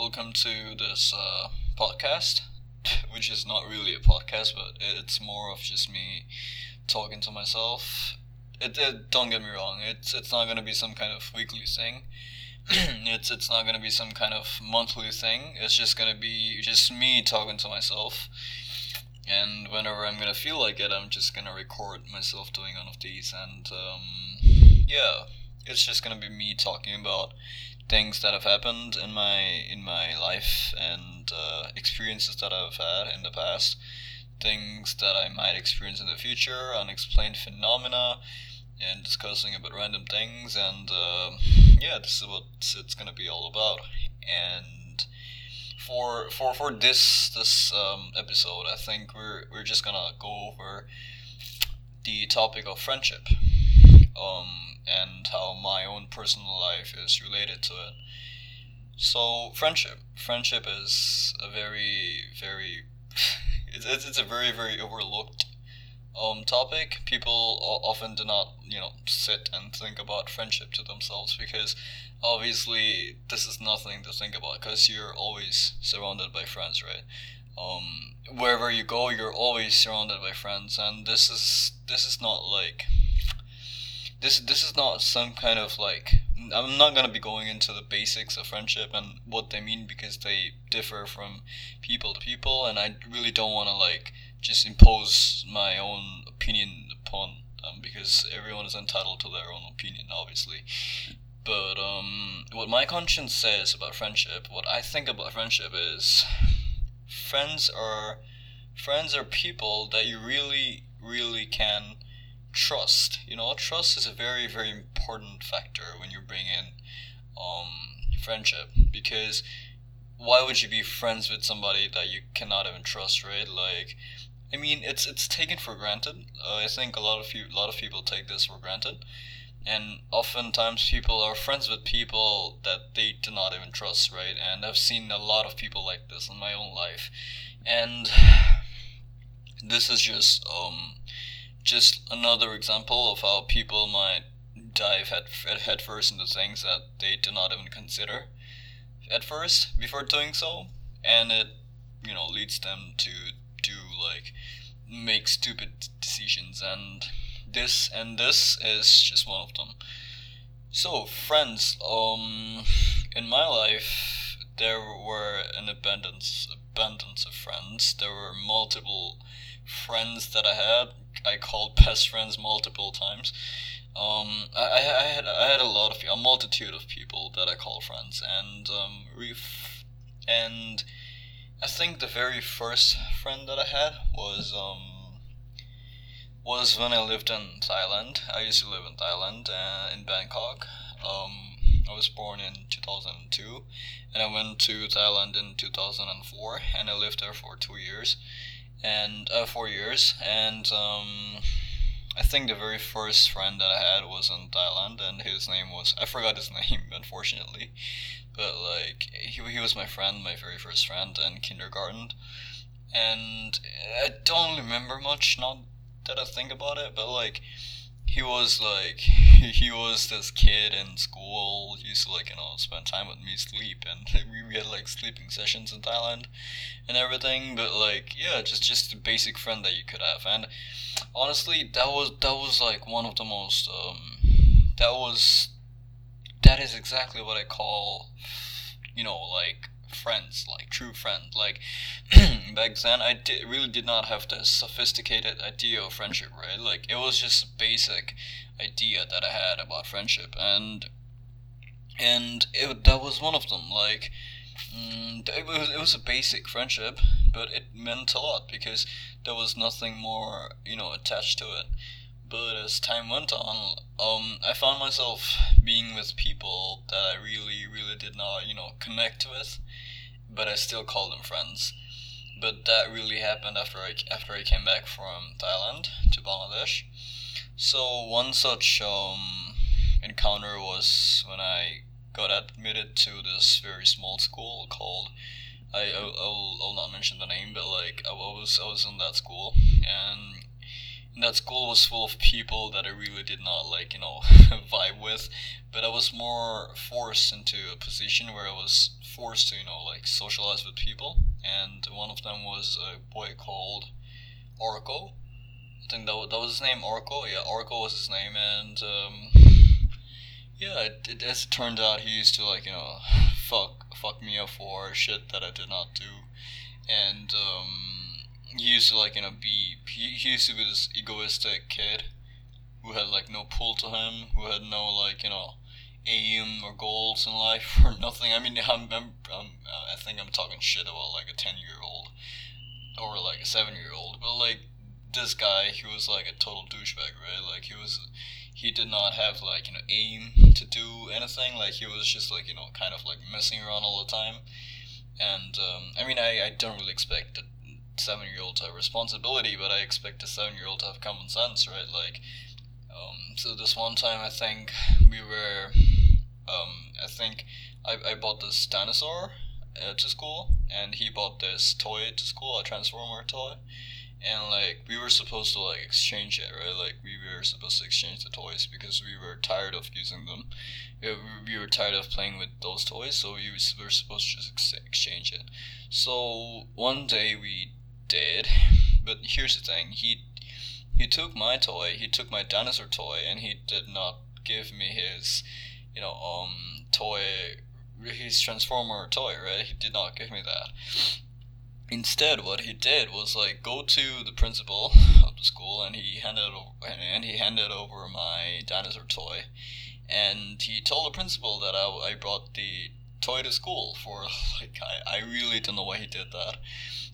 welcome to this uh, podcast, which is not really a podcast, but it's more of just me talking to myself. It, it don't get me wrong, it's it's not gonna be some kind of weekly thing. it's it's not gonna be some kind of monthly thing. It's just gonna be just me talking to myself. And whenever I'm gonna feel like it, I'm just gonna record myself doing one of these, and um, yeah, it's just gonna be me talking about things that have happened in my in my life and uh, experiences that I've had in the past, things that I might experience in the future, unexplained phenomena, and discussing about random things. And uh, yeah, this is what it's gonna be all about. And for for for this this um, episode, I think we're we're just gonna go over the topic of friendship. Um, and how my own personal life is related to it. So friendship, friendship is a very, very, it's, it's a very, very overlooked um topic. People often do not, you know, sit and think about friendship to themselves because obviously this is nothing to think about because you're always surrounded by friends, right? Um, wherever you go, you're always surrounded by friends, and this is this is not like this this is not some kind of like I'm not gonna be going into the basics of friendship and what they mean because they differ from people to people, and I really don't want to like just impose my own opinion upon them because everyone is entitled to their own opinion, obviously. But um, what my conscience says about friendship, what I think about friendship is, friends are friends are people that you really really can trust. You know, trust is a very, very important factor when you bring in um, friendship because why would you be friends with somebody that you cannot even trust, right? Like, I mean, it's it's taken for granted. Uh, I think a lot of you, a lot of people take this for granted, and oftentimes people are friends with people that they do not even trust, right? And I've seen a lot of people like this in my own life, and this is just um just another example of how people might dive head, head first into things that they do not even consider at first before doing so, and it you know leads them to do like make stupid decisions, and this and this is just one of them. So friends, um, in my life there were an abundance abundance of friends. There were multiple friends that I had. I called best friends multiple times. Um, I, I had I had a lot of a multitude of people that I call friends, and um, ref- and I think the very first friend that I had was um was when I lived in Thailand. I used to live in Thailand, uh, in Bangkok. Um, I was born in 2002, and I went to Thailand in 2004, and I lived there for two years and uh, four years, and um, I think the very first friend that I had was in Thailand, and his name was I forgot his name, unfortunately, but like he he was my friend, my very first friend in kindergarten, and I don't remember much. Not that I think about it, but like he was like he was this kid in school. He used to like you know spend time with me sleep and we had like sleeping sessions in thailand and everything. But like yeah just just a basic friend that you could have. And honestly that was that was like one of the most um that was that is exactly what i call you know like friends, like true friends. Like back then, I did, really did not have the sophisticated idea of friendship, right? Like it was just a basic idea that I had about friendship, and and it, that was one of them. Like mm, it was it was a basic friendship, but it meant a lot because there was nothing more you know attached to it. But as time went on, um, I found myself being with people that I really, really did not, you know, connect with, but I still call them friends. But that really happened after I after I came back from Thailand to Bangladesh. So one such um, encounter was when I got admitted to this very small school called I I'll, I'll not mention the name, but like I was I was in that school and that school was full of people that I really did not like, you know, vibe with. But I was more forced into a position where I was forced to you know like socialize with people, and one of them was a boy called Oracle. I think that was, that was his name, Oracle. Yeah, Oracle was his name, and um, yeah, it, it, as it turned out, he used to like you know fuck fuck me up for shit that I did not do, and um, he used to like you know be he, he used to be this egoistic kid who had like no pull to him, who had no like you know aim or goals in life or nothing. I mean, I'm, I'm, I'm I think I'm talking shit about like a ten year old or like a seven year old, but like this guy, he was like a total douchebag, right? Like he was, he did not have like you know aim to do anything. Like he was just like you know kind of like messing around all the time. And um, I mean, I, I don't really expect a seven year old to have responsibility, but I expect a seven year old to have common sense, right? Like um, so this one time, I think we were, um, I think I, I bought this dinosaur uh, to school, and he bought this toy to school, a transformer toy, and like we were supposed to like exchange it, right? Like we were supposed to exchange the toys because we were tired of using them. We were tired of playing with those toys, so we were supposed to just ex- exchange it. So one day we did, but here's the thing: he he took my toy, he took my dinosaur toy, and he did not give me his, you know, um, toy, his Transformer toy, right? He did not give me that. Instead, what he did was like go to the principal of the school, and he handed over, and he handed over my dinosaur toy, and he told the principal that I, I brought the toy to school for like I, I really don't know why he did that,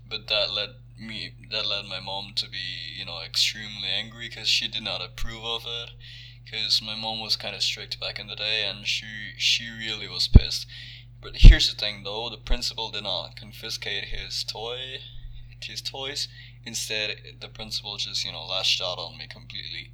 but that led me that led my mom to be you know extremely angry because she did not approve of it because my mom was kind of strict back in the day and she she really was pissed. But here's the thing though. The principal did not confiscate his toy his toys. Instead the principal just you know lashed out on me completely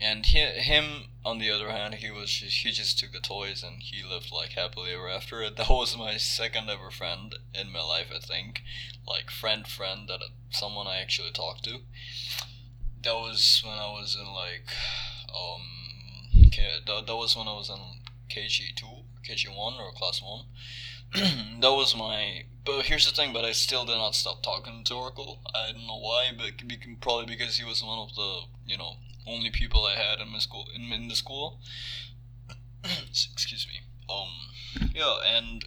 and he, him, on the other hand, he was he just took the toys and he lived like happily ever after. That was my second ever friend in my life, I think, like friend friend that someone I actually talked to. That was when I was in like um that, that was when I was in KG two, KG one or class one. that was my. But here's the thing. But I still did not stop talking to Oracle. I don't know why, but probably because he was one of the you know only people I had in my school in, in the school. Excuse me. Um, yeah, and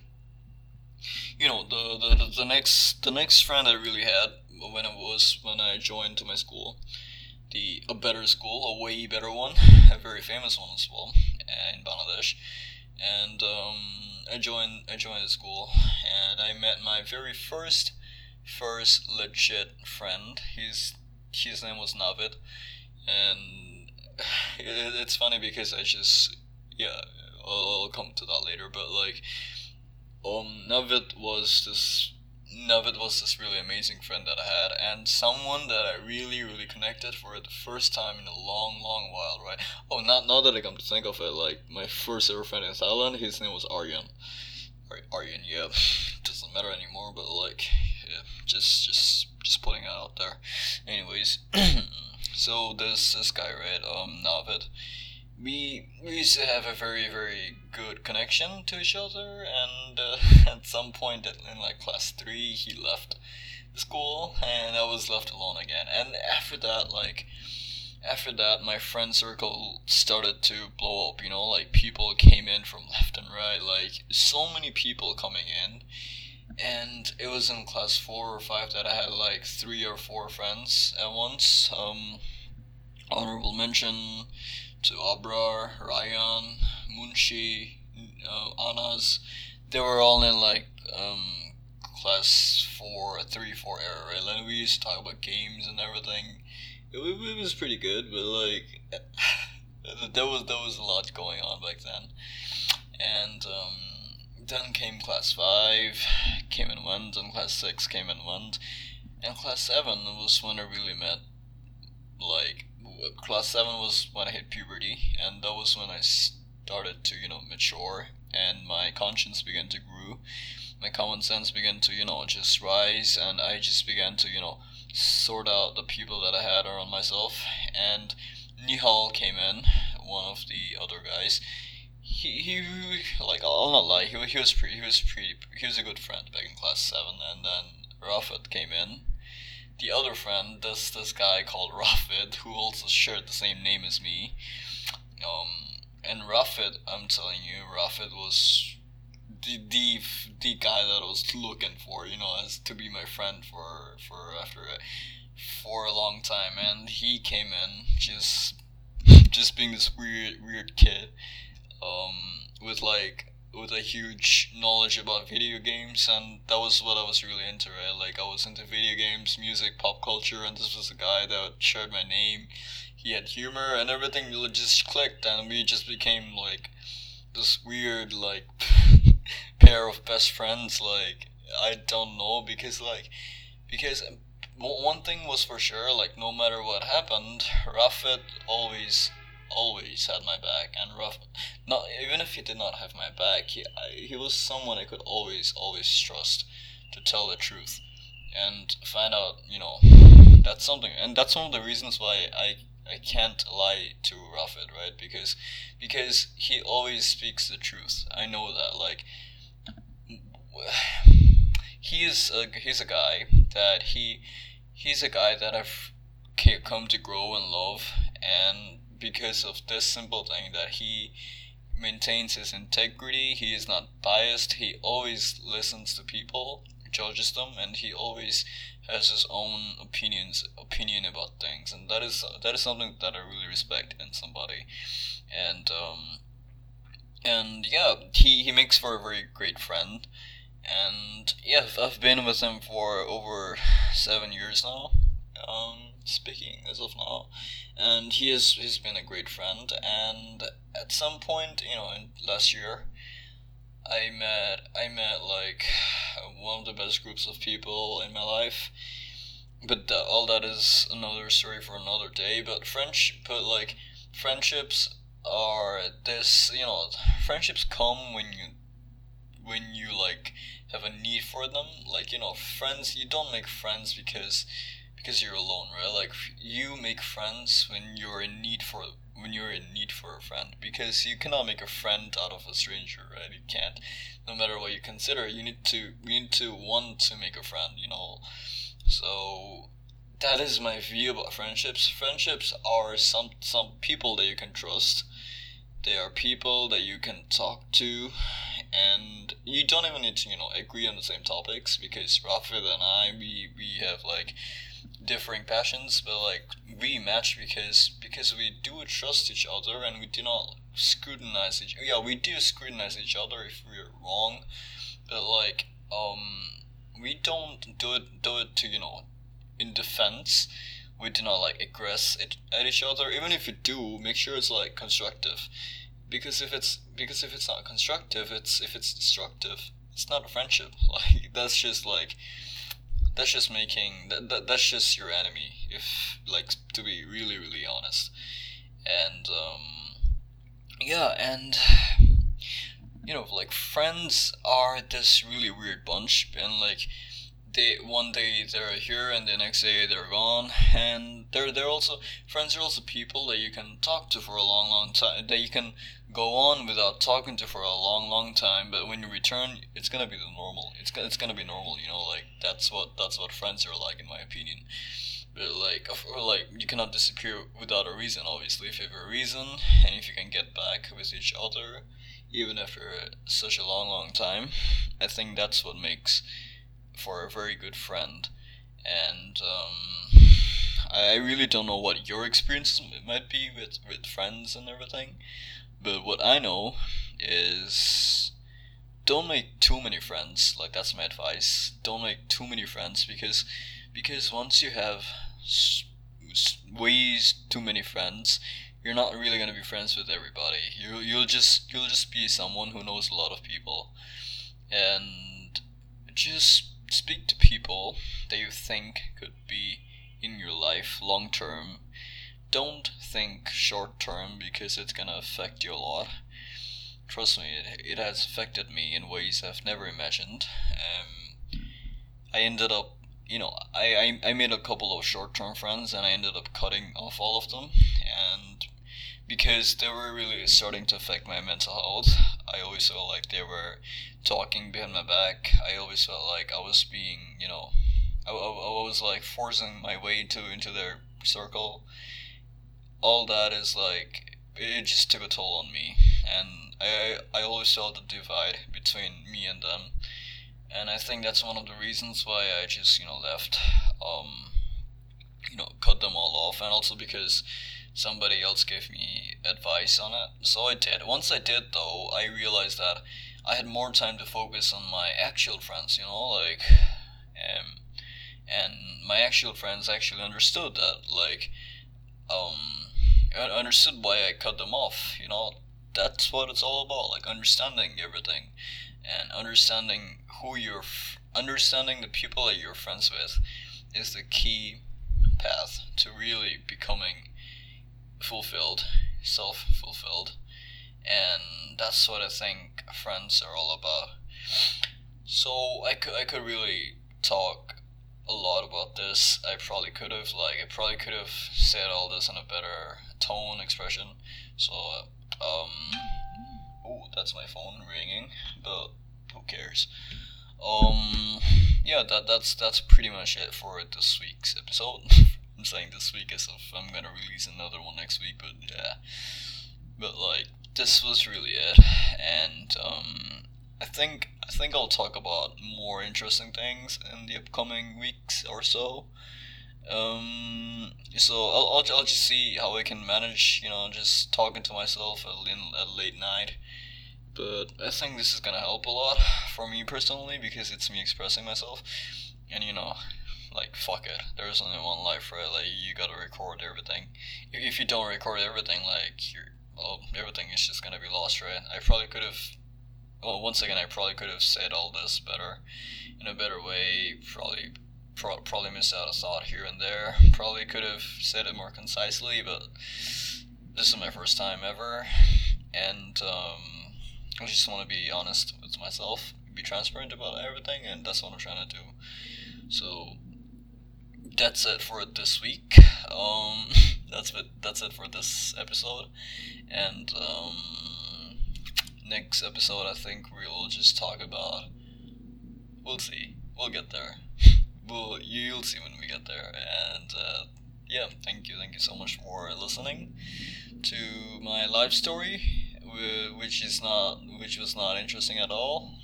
you know the, the the next the next friend I really had when it was when I joined to my school, the a better school, a way better one, a very famous one as well, in Bangladesh, and um, I joined I joined the school and I met my very first first legit friend. His his name was Navid and it's funny because I just yeah I'll, I'll, come to that later but like um Navid was this Navid was this really amazing friend that I had and someone that I really really connected for the first time in a long long while right? Oh not now that I come to think of it like my first ever friend in Thailand his name was Aryan. Aryan yeah doesn't matter anymore but like yeah just just just putting it out there. Anyways So this this guy, right, um, Navid, we we used to have a very very good connection to each other, and uh, at some point in like class three, he left the school, and I was left alone again. And after that, like after that, my friend circle started to blow up. You know, like people came in from left and right, like so many people coming in and it was in class four or five that I had like three or four friends at once. Um, honorable mention to Abrar, Ryan, Munshi, uh, Anas. They were all in like um, class four, three, four era, right? And we used to talk about games and everything. It, it was pretty good, but like there was there was a lot going on back then, and. Um, then came class 5, came and went, and class 6 came and went. And class 7 was when I really met, like, class 7 was when I hit puberty, and that was when I started to, you know, mature, and my conscience began to grow. My common sense began to, you know, just rise, and I just began to, you know, sort out the people that I had around myself. And Nihal came in, one of the other guys, he, he like I'll not lie he, he was pretty he was pretty he was a good friend back in class seven and then Rafid came in. The other friend this this guy called Rafid who also shared the same name as me um and Rafid I'm telling you Rafid was the the the guy that I was looking for you know as to be my friend for for after for a long time and he came in just just being this weird weird kid um, with like with a huge knowledge about video games and that was what I was really into right? Like I was into video games music pop culture and this was a guy that shared my name. He had humor and everything just clicked and we just became like this weird like pair of best friends like I don't know because like because one thing was for sure like no matter what happened Rafid always always had my back and rough not even if he did not have my back he I, he was someone I could always always trust to tell the truth and find out you know that's something and that's one of the reasons why I I can't lie to Rafid right? Because because he always speaks the truth. I know that like he is a, he's a guy that he he's a guy that I've come to grow and love and because of this simple thing that he maintains his integrity, he is not biased, he always listens to people, judges them, and he always has his own opinions opinion about things, and that is that is something that I really respect in somebody, and um, and yeah, he he makes for a very great friend, and yeah, I've been with him for over seven years now, um, speaking as of now, and he has he's been a great friend. And at some point, you know, in last year, I met I met like one of the best groups of people in my life. But all that is another story for another day. But French, but like friendships are this, you know, friendships come when you when you like have a need for them. Like you know, friends. You don't make friends because because you're alone, right? Like you make friends when you're in need for when you're in need for a friend because you cannot make a friend out of a stranger, right? You can't. No matter what you consider, you need to you need to want to make a friend, you know. So that is my view about friendships. Friendships are some some people that you can trust. They are people that you can talk to and you don't even need to, you know, agree on the same topics because Rafid and I we, we have like differing passions, but like we match because because we do trust each other and we do not scrutinize each. Yeah, we do scrutinize each other if we're wrong, but like um we don't do it do it to you know in defense. We do not like aggress it, at each other. Even if we do, make sure it's like constructive, because if it's because if it's not constructive, it's if it's destructive, it's not a friendship. Like that's just like that's just making that, that that's just your enemy if like to be really really honest. And um yeah and you know like friends are this really weird bunch and like they one day they're here and the next day they're gone. And they're they're also friends are also people that you can talk to for a long long time that you can go on without talking to for a long long time. But when you return it's gonna be the normal it's, it's gonna be normal you know like that's what that's what friends are like in my opinion. But like like you cannot disappear without a reason obviously. If you have a reason and if you can get back with each other even after such a long long time i think that's what makes for a very good friend. And um, I really don't know what your experience might be with, with friends and everything, but what I know is don't make too many friends. Like that's my advice. Don't make too many friends because because once you have ways too many friends, you're not really gonna be friends with everybody. You you'll just you'll just be someone who knows a lot of people, and just speak to people that you think could be in your life long term. Don't think short term because it's gonna affect you a lot. Trust me, it, it has affected me in ways I've never imagined. Um, I ended up, you know, I, I, I made a couple of short term friends and I ended up cutting off all of them. And because they were really starting to affect my mental health. I always felt like they were talking behind my back. I always felt like I was being, you know, I, I, I was like forcing my way into into their circle. All that is like it just took a toll on me, and I I always felt the divide between me and them, and I think that's one of the reasons why I just you know left, um, you know, cut them all off, and also because somebody else gave me advice on it. So I did. Once I did, though, I realized that I had more time to focus on my actual friends, you know, like, um, and my actual friends actually understood that, like, um, understood why I cut them off, you know. That's what it's all about, like understanding everything, and understanding who you're, f- understanding the people that you're friends with, is the key path to really becoming fulfilled, self fulfilled. And that's what I think friends are all about. So I could I could really talk a lot about this. I probably could have like I probably could have said all this in a better tone expression. So um oh that's my phone ringing, but who cares? Um yeah that that's that's pretty much it for this week's episode. I'm saying this week as if I'm gonna release another one next week, but yeah. But like this was really it, and um, I think I think I'll talk about more interesting things in the upcoming weeks or so. Um, so I'll, I'll, I'll just see how I can manage, you know, just talking to myself at, at late night. But I think this is gonna help a lot for me personally because it's me expressing myself, and you know, like fuck it. There's only one life right? Like you gotta record everything. If you don't record everything like you're well everything is just gonna be lost right? I probably could have well once again i probably could have said all this better in a better way probably pro- probably missed out a thought here and there. Probably could have said it more concisely but this is my first time ever and um, i just want to be honest with myself be transparent about everything and that's what i'm trying to do. So that's it for this week. Um, that's it. That's it for this episode, and um, next episode I think we'll just talk about. We'll see. We'll get there. We'll you'll see when we get there, and uh, yeah, thank you, thank you so much for listening to my life story, which is not, which was not interesting at all.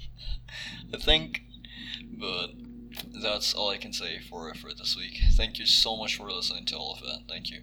I think, but that's all I can say for for this week. Thank you so much for listening to all of that. Thank you.